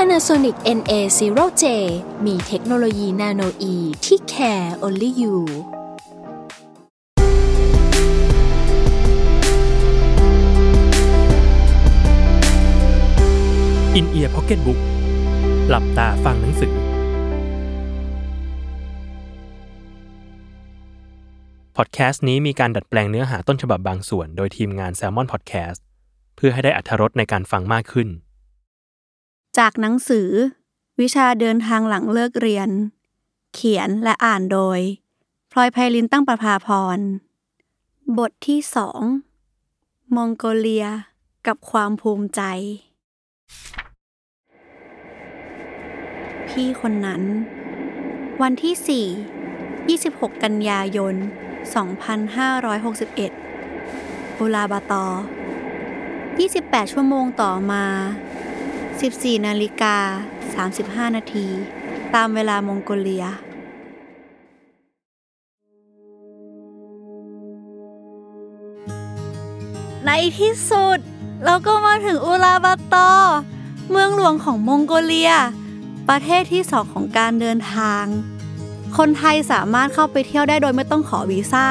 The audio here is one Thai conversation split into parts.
Panasonic NA0J มีเทคโนโลยีนาโนอีที่ care only you อินเอียร์พ็อกเก็ตบุ๊กหลับตาฟังหนังสือ พอดแคสต์นี้มีการดัดแปลงเนื้อหาต้นฉบับบางส่วน โดยทีมงาน Salmon Podcast เพื่อให้ได้อัธรสในการฟังมากขึ้น จากหนังสือ วิชาเดินทางหลังเลิกเรียน เขียนและอ่านโดย พลอยไพลินตั้งประภาพร บทที่สองมองโกเลียกับความภูมิใจ พี่คนนั้น วันที่ 4 26 กันยายน 2561อุลาบาตอ 28 ชั่วโมงต่อมา 14นาฬิกา35 นาที ตามเวลามองโกเลียในที่สุด เราก็มาถึงอุลาบาตอ เมืองหลวงของมองโกเลีย ประเทศที่สองของการเดินทาง คนไทยสามารถเข้าไปเที่ยวได้โดยไม่ต้องขอวีซ่า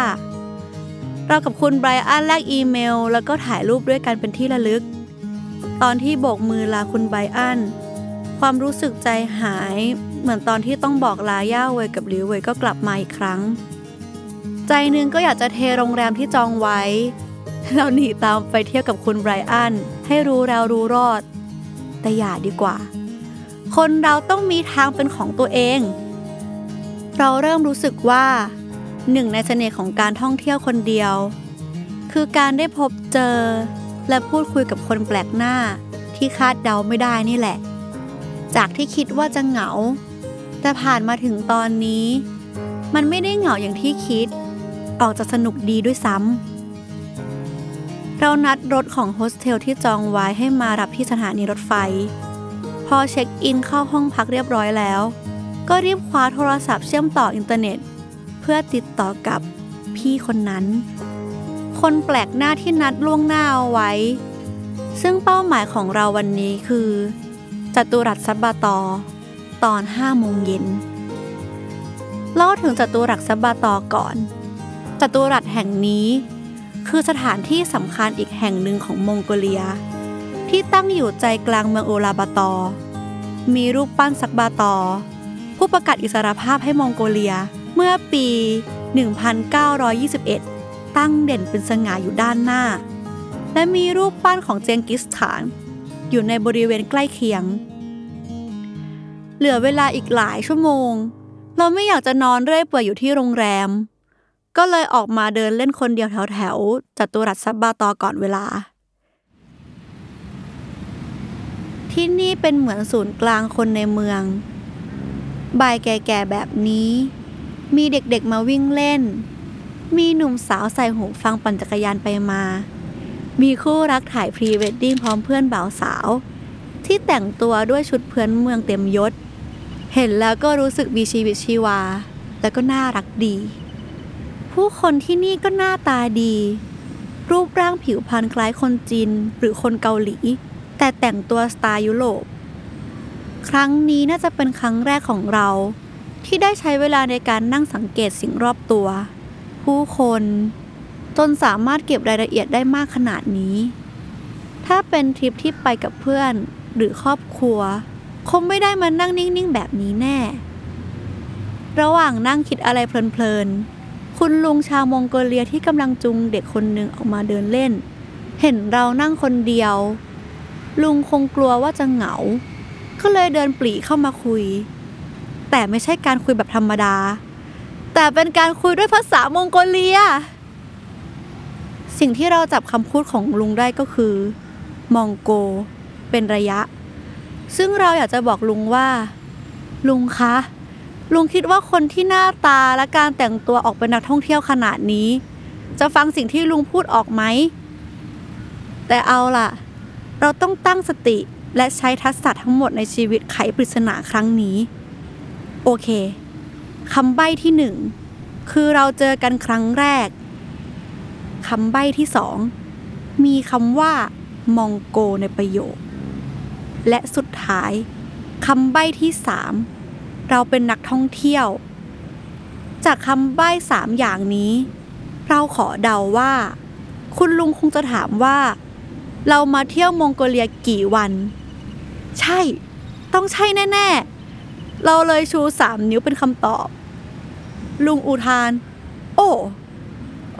เรากับคุณไบรอันแลกอีเมล แล้วก็ถ่ายรูปด้วยกันเป็นที่ระลึก ตอนที่โบกมือลาคุณไบรอัน ความรู้สึกใจหาย เหมือนตอนที่ต้องบอกลาย่าเวยกับหลิวเวยก็กลับมาอีกครั้ง ใจนึงก็อยากจะเทโรงแรมที่จองไว้เราหนีตามไปเที่ยวกับคุณไบรอัน ให้รู้แล้วรู้รอด แต่อย่าดีกว่า คนเราต้องมีทางเป็นของตัวเอง เราเริ่มรู้สึกว่าหนึ่งในเสน่ห์ของการท่องเที่ยวคนเดียว คือการได้พบเจอ และพูดคุยกับคนแปลกหน้าที่คาดเดาไม่ได้นี่แหละ จากที่คิดว่าจะเหงา แต่ผ่านมาถึงตอนนี้ มันไม่ได้เหงาอย่างที่คิด ออกจะสนุกดีด้วยซ้ำเรานัดรถของโฮสเทลที่จองไว้ให้มารับที่สถานีรถไฟ พอเช็คอินเข้าห้องพักเรียบร้อยแล้ว ก็รีบคว้าโทรศัพท์เชื่อมต่ออินเทอร์เน็ต เพื่อติดต่อกับพี่คนนั้น คนแปลกหน้าที่นัดล่วงหน้าเอาไว้ ซึ่งเป้าหมายของเราวันนี้คือจตุรัสซัคบาตอ ตอน5โมงเย็นเล่าถึงจตุรัสซัคบาตอก่อน จตุรัสแห่งนี้คือสถานที่สำคัญอีกแห่งหนึ่งของมองโกเลีย ที่ตั้งอยู่ใจกลางเมืองโอลาบาตอ มีรูปปั้นซักบาตอ ผู้ประกาศอิสรภาพให้มองโกเลียเมื่อปี 1921 ตั้งเด่นเป็นสง่าอยู่ด้านหน้า และมีรูปปั้นของเจงกิสถาน อยู่ในบริเวณใกล้เคียง เหลือเวลาอีกหลายชั่วโมง เราไม่อยากจะนอนเรื่อยเปื่อยอยู่ที่โรงแรม ก็เลยออกมาเดินเล่นคนเดียวแถวๆจัตุรัสซับบาตอก่อนเวลา ที่นี่เป็นเหมือนศูนย์กลางคนในเมืองบ่ายแก่ๆแบบนี้ มีเด็กๆมาวิ่งเล่น มีหนุ่มสาวใส่หูฟังปั่นจักรยานไปมา มีคู่รักถ่ายพรีเวดดิ้งพร้อมเพื่อนบ่าวสาว ที่แต่งตัวด้วยชุดเพื่อนเมืองเต็มยศ เห็นแล้วก็รู้สึกมีชีวิตชีวา และก็น่ารักดี ผู้คนที่นี่ก็หน้าตาดี รูปร่างผิวพรรณคล้ายคนจีนหรือคนเกาหลี แต่แต่งตัวสไตล์ยุโรป ครั้งนี้น่าจะเป็นครั้งแรกของเรา ที่ได้ใช้เวลาในการนั่งสังเกตสิ่งรอบตัว ผู้คน จนสามารถเก็บรายละเอียดได้มากขนาดนี้ ถ้าเป็นทริปที่ไปกับเพื่อนหรือครอบครัว คงไม่ได้มานั่งนิ่ง ๆ แบบนี้แน่ ระหว่างนั่งคิดอะไรเพลิน ๆ คุณลุงชาวมองโกเลียที่กำลังจุงเด็กคนหนึ่งออกมาเดินเล่น เห็นเรานั่งคนเดียว ลุงคงกลัวว่าจะเหงา ก็เลยเดินปรีเข้ามาคุย แต่ไม่ใช่การคุยแบบธรรมดา แต่เป็นการคุยด้วยภาษามองโกเลีย สิ่งที่เราจับคำพูดของลุงได้ก็คือ มองโก เป็นระยะ ซึ่งเราอยากจะบอกลุงว่า ลุงคะ ลุงคิดว่าคนที่หน้าตาและการแต่งตัวออกเป็นนักท่องเที่ยวขนาดนี้ จะฟังสิ่งที่ลุงพูดออกไหม แต่เอาล่ะ เราต้องตั้งสติและใช้ทักษะทั้งหมดในชีวิตไขปริศนาครั้งนี้ โอเค คำใบ้ที่หนึ่งคือเราเจอกันครั้งแรกคำใบ้ที่สองมีคำว่ามองโกในประโยค และสุดท้ายคำใบ้ที่สามเราเป็นนักท่องเที่ยว จากคำใบ้สามอย่างนี้ เราขอเดาว่า คุณลุงคงจะถามว่า เรามาเที่ยวมองโกเลียกี่วัน ใช่ ต้องใช่แน่ ๆ เราเลยชูสามนิ้วเป็นคำตอบ ลุงอุทาน โอ้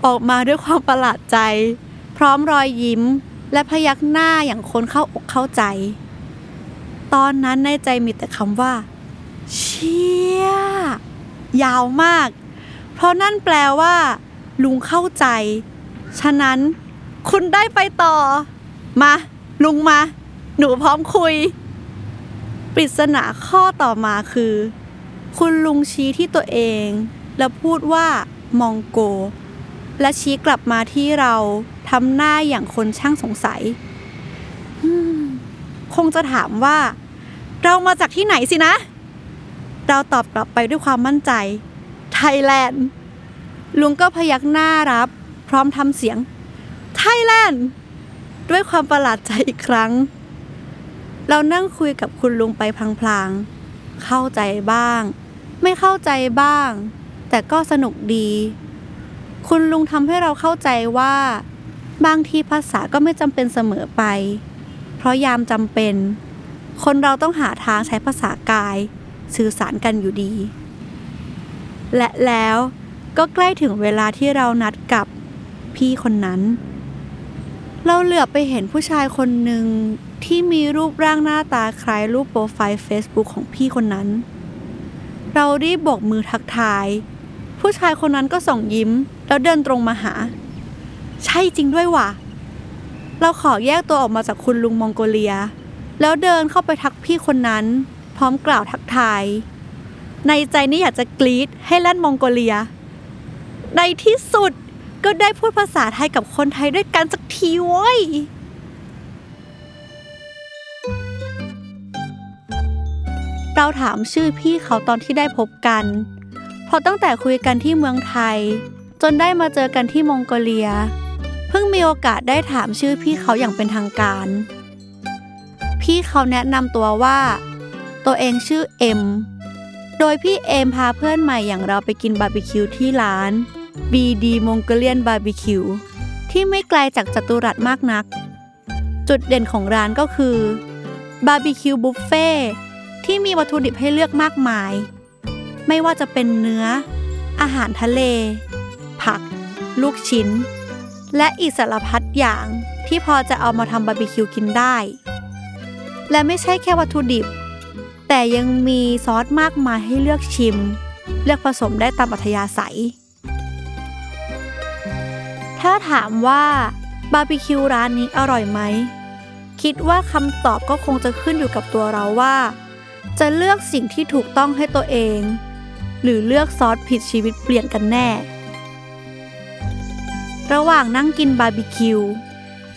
ออกมาด้วยความประหลาดใจ พร้อมรอยยิ้มและพยักหน้าอย่างคนเข้าอกเข้าใจ ตอนนั้นในใจมีแต่คำว่า เชี่ย ยาวมาก เพราะนั่นแปลว่า ลุงเข้าใจ ฉะนั้น คุณได้ไปต่อ มา ลุงมา หนูพร้อมคุย ปริศนาข้อต่อมาคือ คุณลุงชี้ที่ตัวเอง แล้วพูดว่ามองโก และชี้กลับมาที่เราทำหน้าอย่างคนช่างสงสัยคงจะถามว่า เรามาจากที่ไหนสินะ เราตอบกลับไปด้วยความมั่นใจ ไทยแลนด์ ลุงก็พยักหน้ารับ พร้อมทำเสียง ไทยแลนด์ ด้วยความประหลาดใจอีกครั้ง เรานั่งคุยกับคุณลุงไปพลางๆ เข้าใจบ้าง ไม่เข้าใจบ้าง แต่ก็สนุกดี คุณลุงทำให้เราเข้าใจว่า บางทีภาษาก็ไม่จำเป็นเสมอไป เพราะยามจำเป็น คนเราต้องหาทางใช้ภาษากาย สื่อสารกันอยู่ดี และแล้วก็ใกล้ถึงเวลาที่เรานัดกับพี่คนนั้น เราเหลือบไปเห็นผู้ชายคนหนึ่งที่มีรูปร่างหน้าตาคล้ายรูปโปรไฟล์ Facebook ของพี่คนนั้น เรารีบโบกมือทักทาย ผู้ชายคนนั้นก็ส่งยิ้ม แล้วเดินตรงมาหา ใช่จริงด้วยว่ะ เราขอแยกตัวออกมาจากคุณลุงมองโกเลีย แล้วเดินเข้าไปทักพี่คนนั้น พร้อมกล่าวทักทาย ในใจนี่อยากจะกรี๊ดให้แล่นมองโกเลีย ในที่สุด ก็ได้พูดภาษาไทยกับคนไทยด้วยกันสักทีเว้ย เราถามชื่อพี่เขาตอนที่ได้พบกัน เพราะตั้งแต่คุยกันที่เมืองไทย จนได้มาเจอกันที่มองโกเลีย เพิ่งมีโอกาสได้ถามชื่อพี่เขาอย่างเป็นทางการ พี่เขาแนะนำตัวว่า ตัวเองชื่อเอ็ม โดยพี่เอ็มพาเพื่อนใหม่อย่างเราไปกินบาร์บีคิวที่ร้าน BD Mongolian Barbecue ที่ไม่ไกลจากจัตุรัสมากนัก จุดเด่นของร้านก็คือบาร์บีคิวบุฟเฟ่ที่มีวัตถุดิบให้เลือกมากมาย ไม่ว่าจะเป็นเนื้อ อาหารทะเล ผัก ลูกชิ้น และอีกสารพัดอย่างที่พอจะเอามาทำบาร์บีคิวกินได้ และไม่ใช่แค่วัตถุดิบ แต่ยังมีซอสมากมายให้เลือกชิม เลือกผสมได้ตามอัธยาศัย ถ้าถามว่าบาร์บีคิวร้านนี้อร่อยไหม คิดว่าคำตอบก็คงจะขึ้นอยู่กับตัวเราว่า จะเลือกสิ่งที่ถูกต้องให้ตัวเอง หรือเลือกซอสผิดชีวิตเปลี่ยนกันแน่ ระหว่างนั่งกินบาร์บีคิว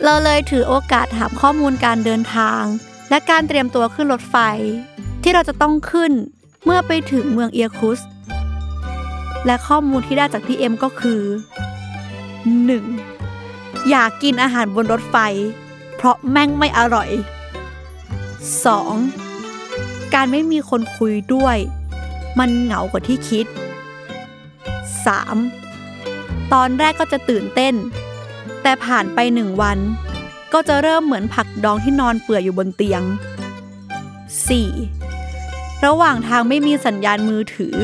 เราเลยถือโอกาสถามข้อมูลการเดินทาง และการเตรียมตัวขึ้นรถไฟ ที่เราจะต้องขึ้นเมื่อไปถึงเมืองอีร์คุตสค์ และข้อมูลที่ได้จากพี่เอ็มก็คือ 1. อยากกินอาหารบนรถไฟ เพราะแม่งไม่อร่อย 2. การไม่มีคนคุยด้วย มันเหงากว่าที่คิด 3. ตอนแรกก็จะตื่นเต้น แต่ผ่านไปหนึ่งวัน ก็จะเริ่มเหมือนผักดองที่นอนเปื่อยอยู่บนเตียง 4. ระหว่างทางไม่มีสัญญาณมือถือ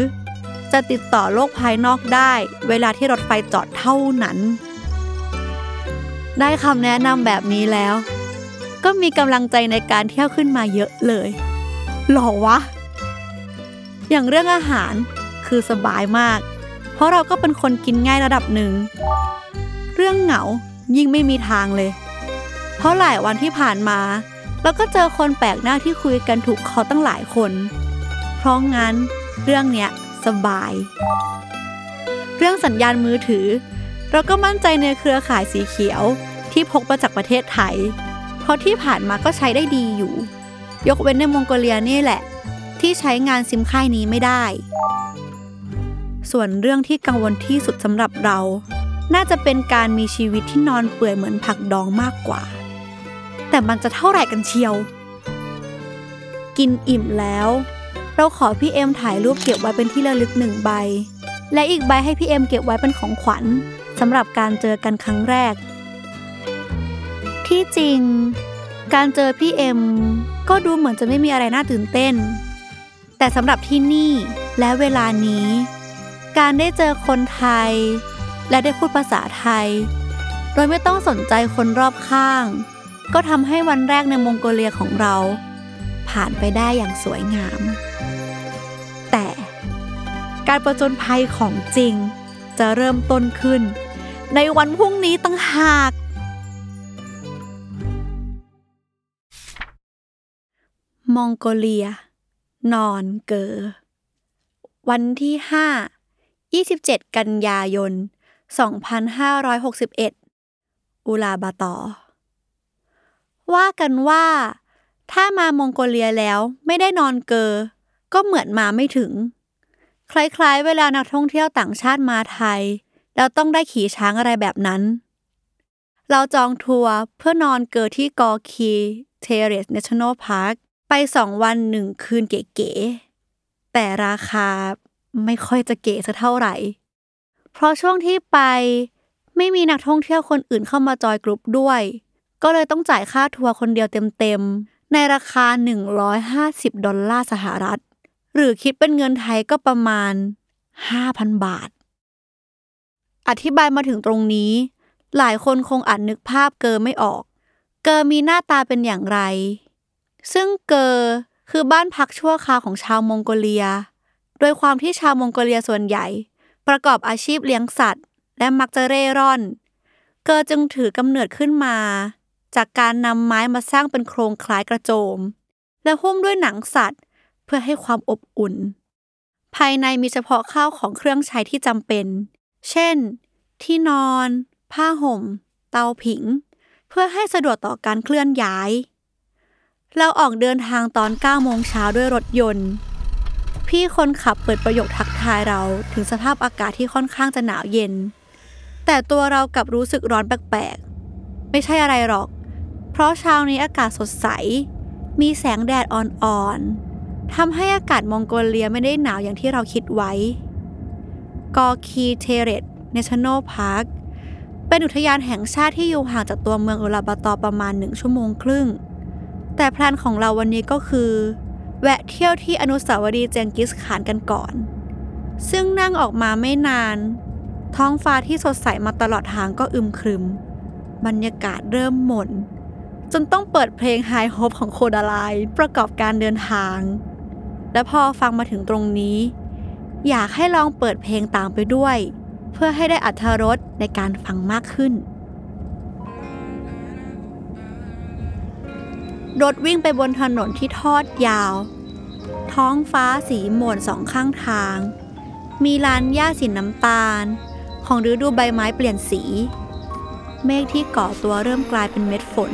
จะติดต่อโลกภายนอกได้ เวลาที่รถไฟจอดเท่านั้น ได้คำแนะนำแบบนี้แล้ว ก็มีกำลังใจในการเที่ยวขึ้นมาเยอะเลยหรอวะ อย่างเรื่องอาหารคือสบายมาก เพราะเราก็เป็นคนกินง่ายระดับหนึ่ง เรื่องเหงายิ่งไม่มีทางเลย เพราะหลายวันที่ผ่านมาเราก็เจอคนแปลกหน้าที่คุยกันถูกคอตั้งหลายคน เพราะงั้นเรื่องเนี้ย สบาย เรื่องสัญญาณมือถือ เราก็มั่นใจในเครือข่ายสีเขียวที่พกมาจากประเทศไทย เพราะที่ผ่านมาก็ใช้ได้ดีอยู่ ยกเว้นในมองโกเลียนี่แหละ ที่ใช้งานซิมค่ายนี้ไม่ได้ ส่วนเรื่องที่กังวลที่สุดสำหรับเรา น่าจะเป็นการมีชีวิตที่นอนเปื่อยเหมือนผักดองมากกว่า แต่มันจะเท่าไหร่กันเชียว กินอิ่มแล้ว เราขอพี่เอ็มถ่ายรูปเก็บไว้เป็นที่ระลึกหนึ่งใบ และอีกใบให้พี่เอ็มเก็บไว้เป็นของขวัญสำหรับการเจอกันครั้งแรก ที่จริง การเจอพี่เอ็มก็ดูเหมือนจะไม่มีอะไรน่าตื่นเต้น แต่สำหรับที่นี่และเวลานี้ การได้เจอคนไทย และได้พูดภาษาไทย โดยไม่ต้องสนใจคนรอบข้าง ก็ทำให้วันแรกในมองโกเลียของเรา ผ่านไปได้อย่างสวยงาม แต่การประจนภัยของจริงจะเริ่มต้นขึ้น ในวันพรุ่งนี้ตั้งหาก มองโกเลีย นอนเกอ วันที่ 5 27 กันยายน 2561 อูลานบาตอว่ากันว่า ถ้ามามองโกเลียแล้วไม่ได้นอนเกอ ก็เหมือนมาไม่ถึง คล้ายๆ เวลานักท่องเที่ยวต่างชาติมาไทย แล้วต้องได้ขี่ช้างอะไรแบบนั้น เราจองทัวร์เพื่อนอนเกอที่กอร์คีเทเรลจ์ National Park ไปสองวันหนึ่งคืนเก๋ๆ แต่ราคาไม่ค่อยจะเก๋สักเท่าไหร่ เพราะช่วงที่ไปไม่มีนักท่องเที่ยวคนอื่นเข้ามาจอยกรุ๊ปด้วย ก็เลยต้องจ่ายค่าทัวร์คนเดียวเต็มๆ ในราคา 150 ดอลลาร์สหรัฐ หรือคิดเป็นเงินไทยก็ประมาณ 5,000 บาท อธิบายมาถึงตรงนี้ หลายคนคงอาจนึกภาพเกอไม่ออก เกอมีหน้าตาเป็นอย่างไร ซึ่งเกอคือบ้านพักชั่วคราวของชาวมองโกเลีย โดยความที่ชาวมองโกเลียส่วนใหญ่ ประกอบอาชีพเลี้ยงสัตว์ และมักจะเร่ร่อน เกอจึงถือกำเนิดขึ้นมา จากการนำไม้มาสร้างเป็นโครงคล้ายกระโจม และหุ้มด้วยหนังสัตว์ เพื่อให้ความอบอุ่น ภายในมีเฉพาะข้าวของเครื่องใช้ที่จำเป็น เช่น ที่นอน ผ้าห่ม เตาผิง เพื่อให้สะดวกต่อการเคลื่อนย้าย เราออกเดินทางตอน9โมงเช้าด้วยรถยนต์ พี่คนขับเปิดประโยคทักทายเราถึงสภาพอากาศที่ค่อนข้างจะหนาวเย็น แต่ตัวเรากลับรู้สึกร้อนแปลกๆ ไม่ใช่อะไรหรอก เพราะเช้านี้อากาศสดใส มีแสงแดดอ่อนๆทำให้อากาศมองโกเลียไม่ได้หนาวอย่างที่เราคิดไว้ กอร์คีเทเรลจ์ National Park เป็นอุทยานแห่งชาติที่อยู่ห่างจากตัวเมืองอูลานบาตอประมาณหนึ่งชั่วโมงครึ่ง แต่ plan ของเราวันนี้ก็คือ แวะเที่ยวที่อนุสาวรีย์เจงกิสข่านกันก่อน ซึ่งนั่งออกมาไม่นาน ท้องฟ้าที่สดใสมาตลอดทางก็อึมครึม บรรยากาศเริ่มหม่น จนต้องเปิดเพลง High Hope ของ Kodaline ประกอบการเดินทาง และพอฟังมาถึงตรงนี้ อยากให้ลองเปิดเพลงตามไปด้วย เพื่อให้ได้อัธรสในการฟังมากขึ้น รถวิ่งไปบนถนนที่ทอดยาว ท้องฟ้าสีหม่นสองข้างทาง มีลานหญ้าสีน้ำตาล ของฤดูใบไม้เปลี่ยนสี เมฆที่ก่อตัวเริ่มกลายเป็นเม็ดฝน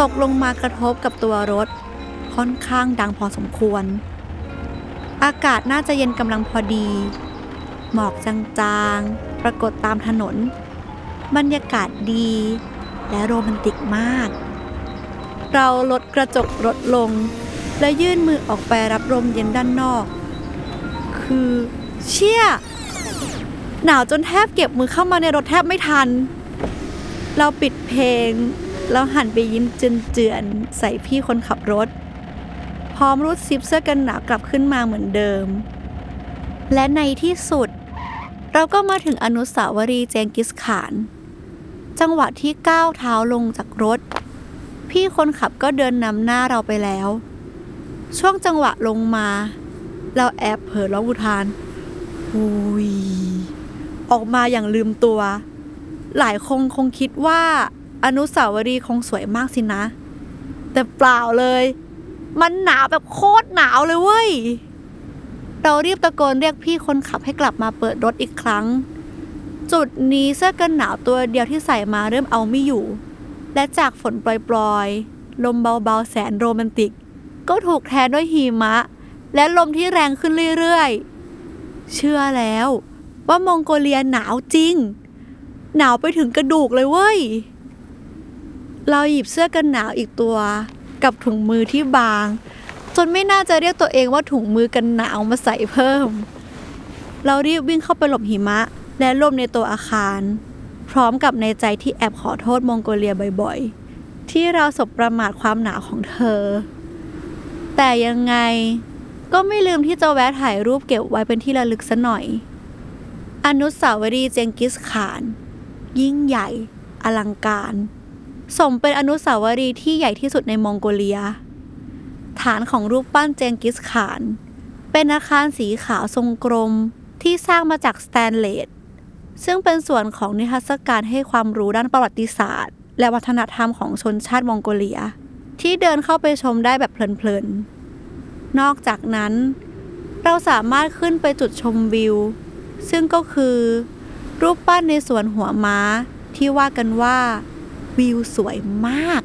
ตกลงมากระทบกับตัวรถ ค่อนข้างดังพอสมควร อากาศน่าจะเย็นกำลังพอดี หมอกจางๆ ปรากฏตามถนน บรรยากาศดีและโรแมนติกมาก เราลดกระจกรถลง และยื่นมือออกไปรับลมเย็นด้านนอก คือเชี่ยหนาวจนแทบเก็บมือเข้ามาในรถแทบไม่ทัน เราปิดเพลง แล้วหันไปยิ้มเจือนๆใส่พี่คนขับรถ พร้อมรูดซิปเสื้อกันหนาวกลับขึ้นมาเหมือนเดิม และในที่สุด เราก็มาถึงอนุสาวรีย์เจงกิสขาน จังหวะที่ก้าวเท้าลงจากรถ พี่คนขับก็เดินนำหน้าเราไปแล้ว ช่วงจังหวะลงมา เราแอบเผลอร้องอุทานหุยออกมาอย่างลืมตัว หลายคงคงคิดว่าอนุสาวรีย์คงสวยมากสินะ แต่เปล่าเลย มันหนาวแบบโคตรหนาวเลยเว้ย เรารีบตะโกนเรียกพี่คนขับให้กลับมาเปิดรถอีกครั้ง จุดนี้เสื้อกันหนาวตัวเดียวที่ใส่มาเริ่มเอาไม่อยู่ และจากฝนปลอยๆ ลมเบาๆแสนโรแมนติก ก็ถูกแทนด้วยหิมะ และลมที่แรงขึ้นเรื่อยๆ เชื่อแล้วว่ามองโกเลียหนาวจริง หนาวไปถึงกระดูกเลยเว้ย เราหยิบเสื้อกันหนาวอีกตัว กับถุงมือที่บาง จนไม่น่าจะเรียกตัวเองว่าถุงมือกันหนาวมาใส่เพิ่ม เรารีบวิ่งเข้าไปหลบหิมะ และหลบในตัวอาคาร พร้อมกับในใจที่แอบขอโทษมองโกเลียบ่อยๆ ที่เราสบประมาทความหนาวของเธอ แต่ยังไงก็ไม่ลืมที่จะแวะถ่ายรูปเก็บไว้เป็นที่ระลึกซะหน่อย อนุสาวรีย์เจงกิสข่าน ยิ่งใหญ่อลังการ สมเป็นอนุสาวรีย์ที่ใหญ่ที่สุดในมองโกเลีย ฐานของรูปปั้นเจงกิสข่าน เป็นอาคารสีขาวทรงกลมที่สร้างมาจากสแตนเลสซึ่งเป็นส่วนของนิทรรศการให้ความรู้ด้านประวัติศาสตร์ และวัฒนธรรมของชนชาติมองโกเลีย ที่เดินเข้าไปชมได้แบบเพลินๆ นอกจากนั้น เราสามารถขึ้นไปจุดชมวิว ซึ่งก็คือ รูปปั้นในสวนหัวม้าที่ว่ากันว่า วิวสวยมาก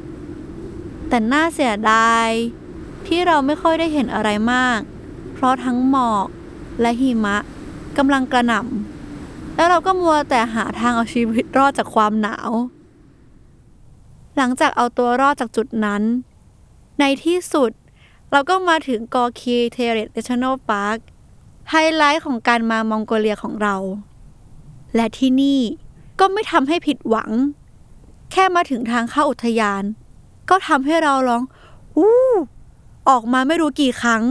แต่น่าเสียดาย ที่เราไม่ค่อยได้เห็นอะไรมาก เพราะทั้งหมอกและหิมะกำลังกระหน่ำแล้วเราก็มัวแต่หาทางเอาชีวิตรอดจากความหนาว หลังจากเอาตัวรอดจากจุดนั้น ในที่สุดเราก็มาถึงกอร์คีเทเรลจ์ National Park ไฮไลท์ของการมามองโกเลียของเรา และที่นี่ก็ไม่ทำให้ผิดหวัง แค่มาถึงทางเข้าอุทยาน ก็ทำให้เราร้องอู้ออกมาไม่รู้กี่ครั้ง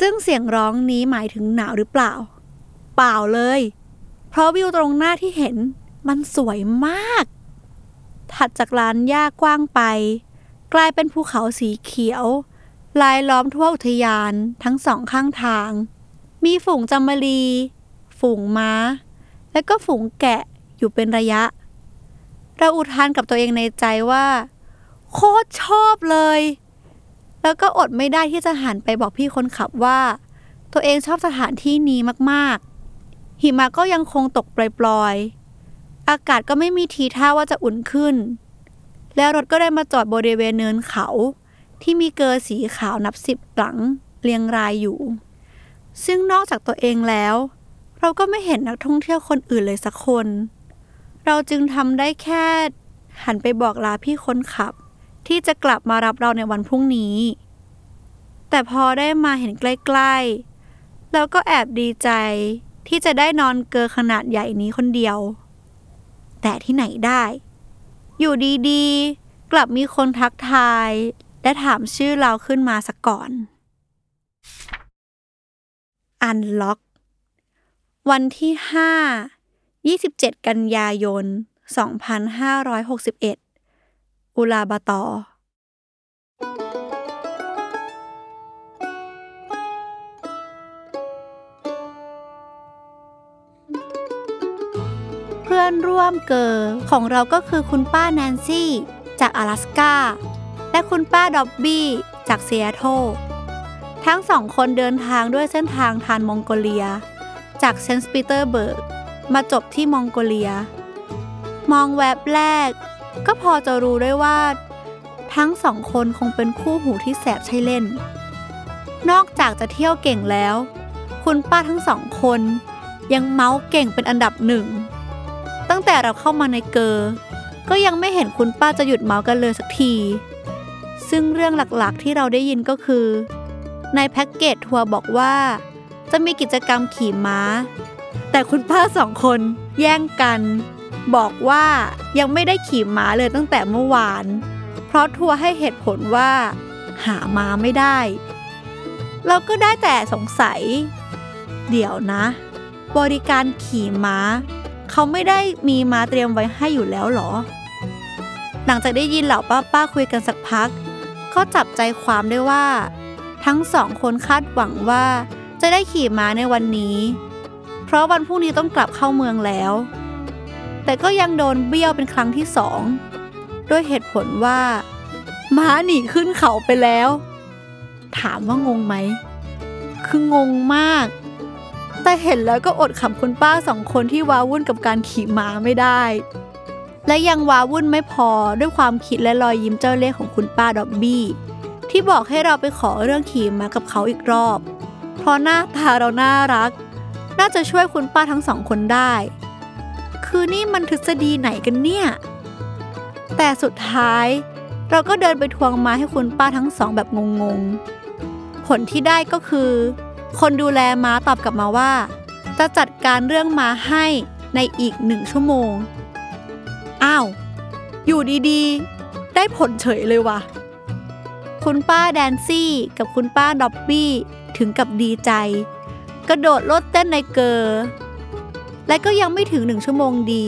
ซึ่งเสียงร้องนี้หมายถึงหนาวหรือเปล่า เปล่าเลย เพราะวิวตรงหน้าที่เห็นมันสวยมาก ถัดจากลานหญ้ากว้างไป กลายเป็นภูเขาสีเขียว ลายล้อมทั่วอุทยานทั้งสองข้างทาง มีฝูงจำมะรีฝูงม้า และก็ฝูงแกะอยู่เป็นระยะ เราอุทานกับตัวเองในใจว่า โคตรชอบเลย แล้วก็อดไม่ได้ที่จะหันไปบอกพี่คนขับว่า ตัวเองชอบสถานที่นี้มากๆ หิมะก็ยังคงตกปล่อยๆ อากาศก็ไม่มีทีท่าว่าจะอุ่นขึ้น แล้วรถก็ได้มาจอดบริเวณเนินเขา ที่มีเกอสีขาวนับสิบหลังเรียงรายอยู่ ซึ่งนอกจากตัวเองแล้ว เราก็ไม่เห็นนักท่องเที่ยวคนอื่นเลยสักคน เราจึงทำได้แค่หันไปบอกลาพี่คนขับ ที่จะกลับมารับเราในวันพรุ่งนี้ แต่พอได้มาเห็นใกล้ๆ เราก็แอบดีใจที่จะได้นอนเกอขนาดใหญ่นี้คนเดียว แต่ที่ไหนได้ อยู่ดีๆ กลับมีคนทักทาย และถามชื่อเราขึ้นมาสักก่อน อันล็อก วันที่ 5 27 กันยายน 2561 อุลาบาตอเพื่อนร่วมเกอของเราก็คือคุณป้าแนนซี่จากอะแลสกาและคุณป้าดอบบี้จากซีแอตเทิลทั้งสองคนเดินทางด้วยเส้นทางทรานส์มองโกเลีย จากเซนต์ปีเตอร์สเบิร์กมาจบที่มองโกเลีย มองแวบแรก ก็พอจะรู้ได้ว่า ทั้งสองคนคงเป็นคู่หูที่แสบใช่เล่น นอกจากจะเที่ยวเก่งแล้ว คุณป้าทั้งสองคนยังเมาส์เก่งเป็นอันดับหนึ่ง ตั้งแต่เราเข้ามาในเกอก็ยังไม่เห็นคุณป้าจะหยุดเมาส์กันเลยสักที ซึ่งเรื่องหลักๆที่เราได้ยินก็คือ ในแพ็กเกจทัวร์บอกว่า จะมีกิจกรรมขี่ม้า แต่คุณป้าสองคนแย่งกัน บอกว่ายังไม่ได้ขี่ม้าเลยตั้งแต่เมื่อวาน เพราะทัวร์ให้เหตุผลว่า หาม้าไม่ได้ เราก็ได้แต่สงสัย เดี๋ยวนะ บริการขี่ม้า เขาไม่ได้มีม้าเตรียมไว้ให้อยู่แล้วหรอ หลังจากได้ยินเหล่าป้าป้าๆคุยกันสักพัก ก็จับใจความได้ว่า ทั้งสองคนคาดหวังว่า จะได้ขี่ม้าในวันนี้ เพราะวันพรุ่งนี้ต้องกลับเข้าเมืองแล้ว แต่ก็ยังโดนเบี้ยวเป็นครั้งที่สองด้วยเหตุผลว่า ม้าหนีขึ้นเขาไปแล้ว ถามว่างงไหม คืองงมาก แต่เห็นแล้วก็อดขำคุณป้าสองคนที่ว้าวุ่นกับการขี่ม้าไม่ได้ และยังว้าวุ่นไม่พอด้วยความคิดและรอยยิ้มเจ้าเล่ห์ของคุณป้าดอบบี้ที่บอกให้เราไปขอเรื่องขี่ม้ากับเขาอีกรอบ เพราะหน้าตาเราน่ารัก น่าจะช่วยคุณป้าทั้งสองคนได้ คือนี่มันทฤษฎีไหนกันเนี่ย แต่สุดท้าย เราก็เดินไปทวงมาให้คุณป้าทั้งสองแบบงงๆ ผลที่ได้ก็คือ คนดูแลม้าตอบกลับมาว่า จะจัดการเรื่องม้าให้ในอีกหนึ่งชั่วโมง อ้าว อยู่ดีๆ ได้ผลเฉยเลยว่ะคุณป้าแดนซี่กับคุณป้าด็อบบี้ ถึงกับดีใจ กระโดดโลดเต้นในเกอร์และก็ยังไม่ถึงหนึ่งชั่วโมงดี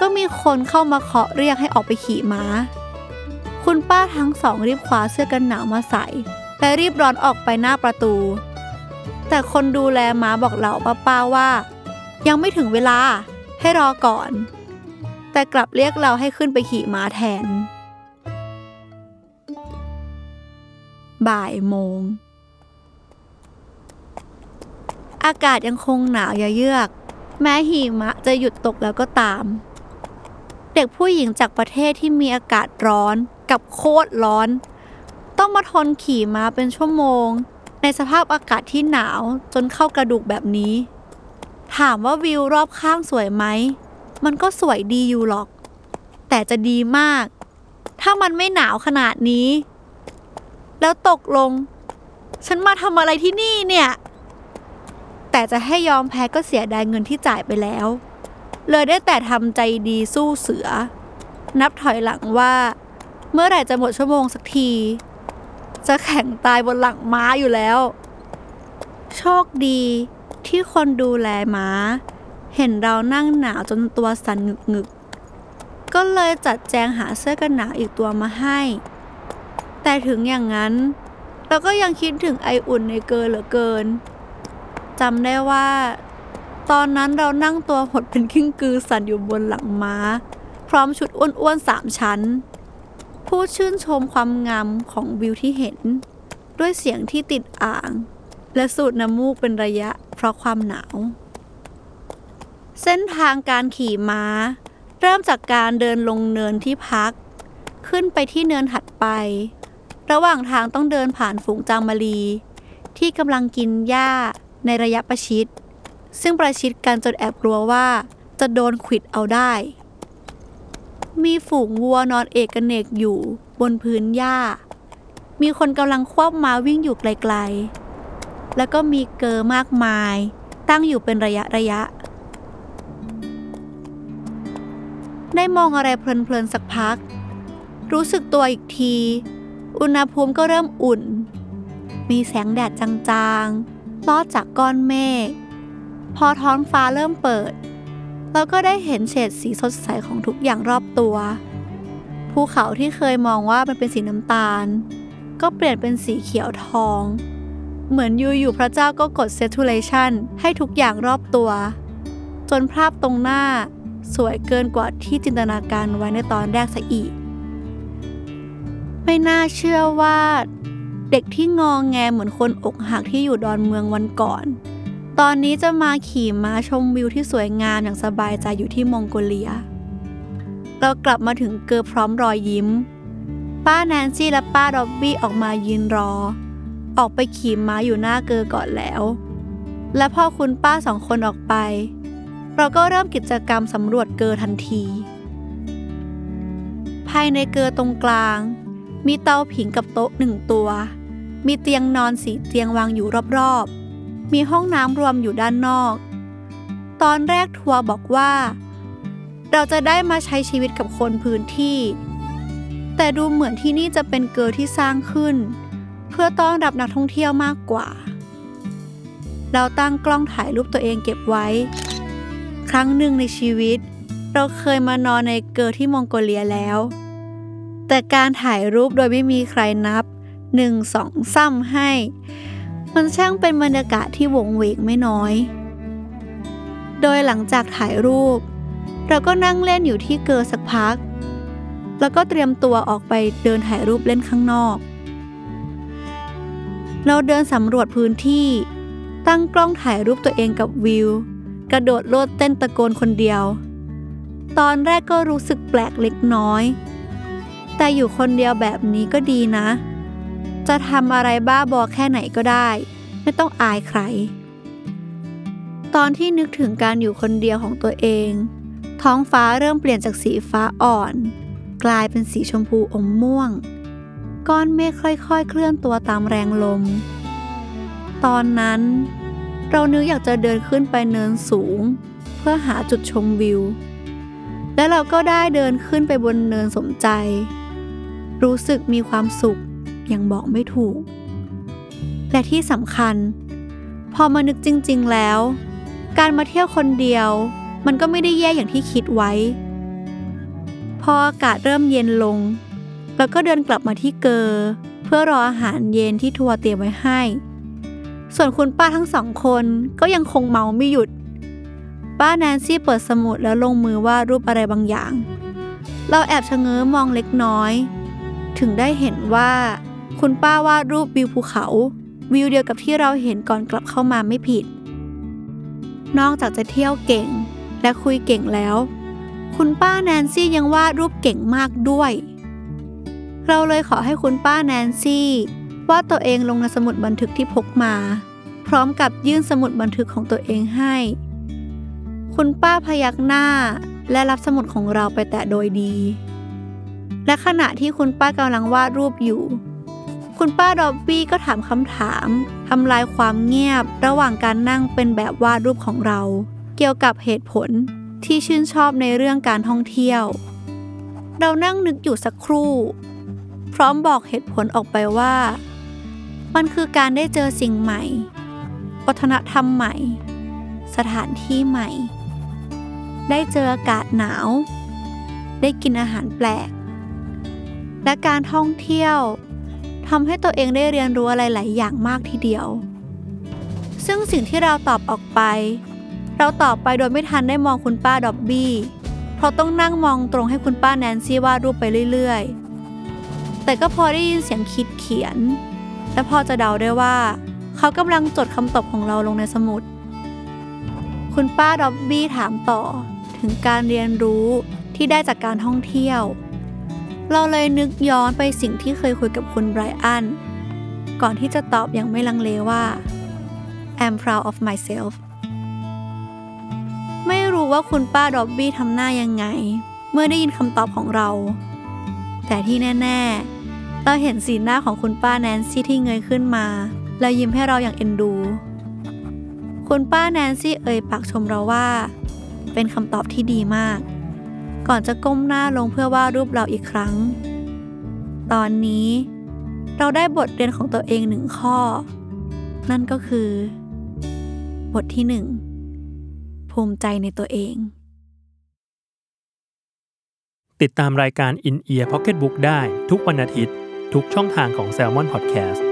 ก็มีคนเข้ามาเคาะเรียกให้ออกไปขี่ม้า คุณป้าทั้งสองรีบคว้าเสื้อกันหนาวมาใส่ และรีบร้อนออกไปหน้าประตู แต่คนดูแลม้าบอกเหล่าป้าๆว่า ยังไม่ถึงเวลาให้รอก่อน แต่กลับเรียกเราให้ขึ้นไปขี่ม้าแทน บ่ายโมง อากาศยังคงหนาวเยือก แม้หิมะจะหยุดตกแล้วก็ตาม เด็กผู้หญิงจากประเทศที่มีอากาศร้อนกับโคตรร้อน ต้องมาทนขี่ม้าเป็นชั่วโมง ในสภาพอากาศที่หนาวจนเข้ากระดูกแบบนี้ ถามว่าวิวรอบข้างสวยไหม มันก็สวยดีอยู่หรอก แต่จะดีมาก ถ้ามันไม่หนาวขนาดนี้ แล้วตกลง ฉันมาทำอะไรที่นี่เนี่ย แต่จะให้ยอมแพ้ก็เสียดายเงินที่จ่ายไปแล้ว เลยได้แต่ทำใจดีสู้เสือ นับถอยหลังว่า เมื่อไหร่จะหมดชั่วโมงสักที จะแข่งตายบนหลังม้าอยู่แล้ว โชคดีที่คนดูแลม้า เห็นเรานั่งหนาวจนตัวสั่นงึกๆ ก็เลยจัดแจงหาเสื้อกันหนาวอีกตัวมาให้ แต่ถึงอย่างนั้น เราก็ยังคิดถึงไออุ่นในเกอเหลือเกิน จำได้ว่า ตอนนั้นเรานั่งตัวหดเป็นกิ้งกือสั่นอยู่บนหลังม้า พร้อมชุดอ้วนๆสามชั้น ผู้ชื่นชมความงามของวิวที่เห็น ด้วยเสียงที่ติดอ่าง และสูดน้ำมูกเป็นระยะเพราะความหนาว เส้นทางการขี่ม้า เริ่มจากการเดินลงเนินที่พัก ขึ้นไปที่เนินถัดไประหว่างทางต้องเดินผ่านฝูงจามรีที่กำลังกินหญ้า ในระยะประชิด ซึ่งประชิดกันจนแอบกลัวว่า จะโดนขิดเอาได้ มีฝูงวัวนอนเอกเนกอยู่บนพื้นหญ้า มีคนกำลังควบมาวิ่งอยู่ไกลๆ แล้วก็มีเกอร์มากมาย ตั้งอยู่เป็นระยะระยะ ได้มองอะไรเพลินๆสักพัก รู้สึกตัวอีกที อุณหภูมิก็เริ่มอุ่น มีแสงแดดจางๆ ลอดจากก้อนเมฆพอท้องฟ้าเริ่มเปิด เราก็ได้เห็นเฉดสีสดใสของทุกอย่างรอบตัว ภูเขาที่เคยมองว่ามันเป็นสีน้ำตาล ก็เปลี่ยนเป็นสีเขียวทอง เหมือนอยู่ๆพระเจ้าก็กด saturation ให้ทุกอย่างรอบตัว จนภาพตรงหน้าสวยเกินกว่าที่จินตนาการไว้ในตอนแรกซะอีก ไม่น่าเชื่อว่า เด็กที่งองแงเหมือนคนอกหักที่อยู่ดอนเมืองวันก่อน ตอนนี้จะมาขี่ม้าชมวิวที่สวยงามอย่างสบายใจอยู่ที่มองโกเลีย เรากลับมาถึงเกอพร้อมรอยยิ้ม ป้าแนนซี่และป้าดอบบี้ออกมายืนรอ ออกไปขี่ม้าอยู่หน้าเกอก่อนแล้ว และพอคุณป้าสองคนออกไป เราก็เริ่มกิจกรรมสำรวจเกอทันที ภายในเกอตรงกลางมีเตาผิงกับโต๊ะหนึ่งตัว มีเตียงนอนสีเตียงวางอยู่รอบๆ มีห้องน้ำรวมอยู่ด้านนอก ตอนแรกทัวร์บอกว่า เราจะได้มาใช้ชีวิตกับคนพื้นที่ แต่ดูเหมือนที่นี่จะเป็นเกอที่สร้างขึ้น เพื่อต้อนรับนักท่องเที่ยวมากกว่า เราตั้งกล้องถ่ายรูปตัวเองเก็บไว้ ครั้งหนึ่งในชีวิต เราเคยมานอนในเกอที่มองโกเลียแล้ว แต่การถ่ายรูปโดยไม่มีใครนับ หนึ่งสองซ้ำให้ มันช่างเป็นบรรยากาศที่วงเวงไม่น้อย โดยหลังจากถ่ายรูป เราก็นั่งเล่นอยู่ที่เกอสักพัก แล้วก็เตรียมตัวออกไปเดินถ่ายรูปเล่นข้างนอก เราเดินสำรวจพื้นที่ ตั้งกล้องถ่ายรูปตัวเองกับวิว กระโดดโลดเต้นตะโกนคนเดียว ตอนแรกก็รู้สึกแปลกเล็กน้อย แต่อยู่คนเดียวแบบนี้ก็ดีนะ จะทำอะไรบ้าบอแค่ไหนก็ได้ ไม่ต้องอายใคร ตอนที่นึกถึงการอยู่คนเดียวของตัวเอง ท้องฟ้าเริ่มเปลี่ยนจากสีฟ้าอ่อน กลายเป็นสีชมพูอมม่วง ก้อนเมฆค่อยๆ เคลื่อนตัวตามแรงลม ตอนนั้น เรานึกอยากจะเดินขึ้นไปเนินสูง เพื่อหาจุดชมวิว และเราก็ได้เดินขึ้นไปบนเนินสมใจ รู้สึกมีความสุข ยังบอกไม่ถูก และที่สำคัญ พอมานึกจริง ๆแล้ว การมาเที่ยวคนเดียว มันก็ไม่ได้แย่อย่างที่คิดไว้ พออากาศเริ่มเย็นลงเราก็เดินกลับมาที่เกอ เพื่อรออาหารเย็นที่ทัวร์เตรียมไว้ให้ ส่วนคุณป้าทั้งสองคนก็ยังคงเมาไม่หยุด ป้าแนนซี่เปิดสมุดแล้วลงมือวาดรูปอะไรบางอย่างเราแอบชะเง้อมองเล็กน้อย ถึงได้เห็นว่า คุณป้าวาดรูปวิวภูเขา วิวเดียวกับที่เราเห็นก่อนกลับเข้ามาไม่ผิด นอกจากจะเที่ยวเก่งและคุยเก่งแล้ว คุณป้าแนนซี่ยังวาดรูปเก่งมากด้วย เราเลยขอให้คุณป้าแนนซี่วาดตัวเองลงในสมุดบันทึกที่พกมา พร้อมกับยื่นสมุดบันทึกของตัวเองให้ คุณป้าพยักหน้าและรับสมุดของเราไปแต่โดยดี และขณะที่คุณป้ากำลังวาดรูปอยู่ คุณป้าดอบบี้ก็ถามคำถามทำลายความเงียบ ระหว่างการนั่งเป็นแบบวาดรูปของเรา เกี่ยวกับเหตุผลที่ชื่นชอบในเรื่องการท่องเที่ยว เรานั่งนึกอยู่สักครู่ พร้อมบอกเหตุผลออกไปว่า มันคือการได้เจอสิ่งใหม่ วัฒนธรรมใหม่ สถานที่ใหม่ ได้เจออากาศหนาว ได้กินอาหารแปลก และการท่องเที่ยว ทำให้ตัวเองได้เรียนรู้อะไรหลายอย่างมากทีเดียว ซึ่งสิ่งที่เราตอบออกไป เราตอบไปโดยไม่ทันได้มองคุณป้าดอบบี้เพราะต้องนั่งมองตรงให้คุณป้าแนนซี่วาดรูปไปเรื่อยๆ แต่ก็พอได้ยินเสียงคิดเขียน และพอจะเดาได้ว่า เขากำลังจดคำตอบของเราลงในสมุด คุณป้าดอบบี้ถามต่อถึงการเรียนรู้ที่ได้จากการท่องเที่ยว เราเลยนึกย้อนไปสิ่งที่เคยคุยกับคุณไบรอัน ก่อนที่จะตอบอย่างไม่ลังเลว่า I'm proud of myself ไม่รู้ว่าคุณป้าดอบบี้ทำหน้ายังไง เมื่อได้ยินคำตอบของเรา แต่ที่แน่ ๆ เราเห็นสีหน้าของคุณป้าแนนซี่ที่เงยขึ้นมา แล้วยิ้มให้เราอย่างเอ็นดู คุณป้าแนนซี่เอ่ยปากชมเราว่า เป็นคำตอบที่ดีมาก ก่อนจะก้มหน้าลงเพื่อวาดรูปเราอีกครั้ง ตอนนี้ เราได้บทเรียนของตัวเองหนึ่งข้อ นั่นก็คือ บทที่หนึ่งภูมิใจในตัวเอง ติดตามรายการ In Ear Pocketbook ได้ทุกวันอาทิตย์ ทุกช่องทางของ Salmon Podcast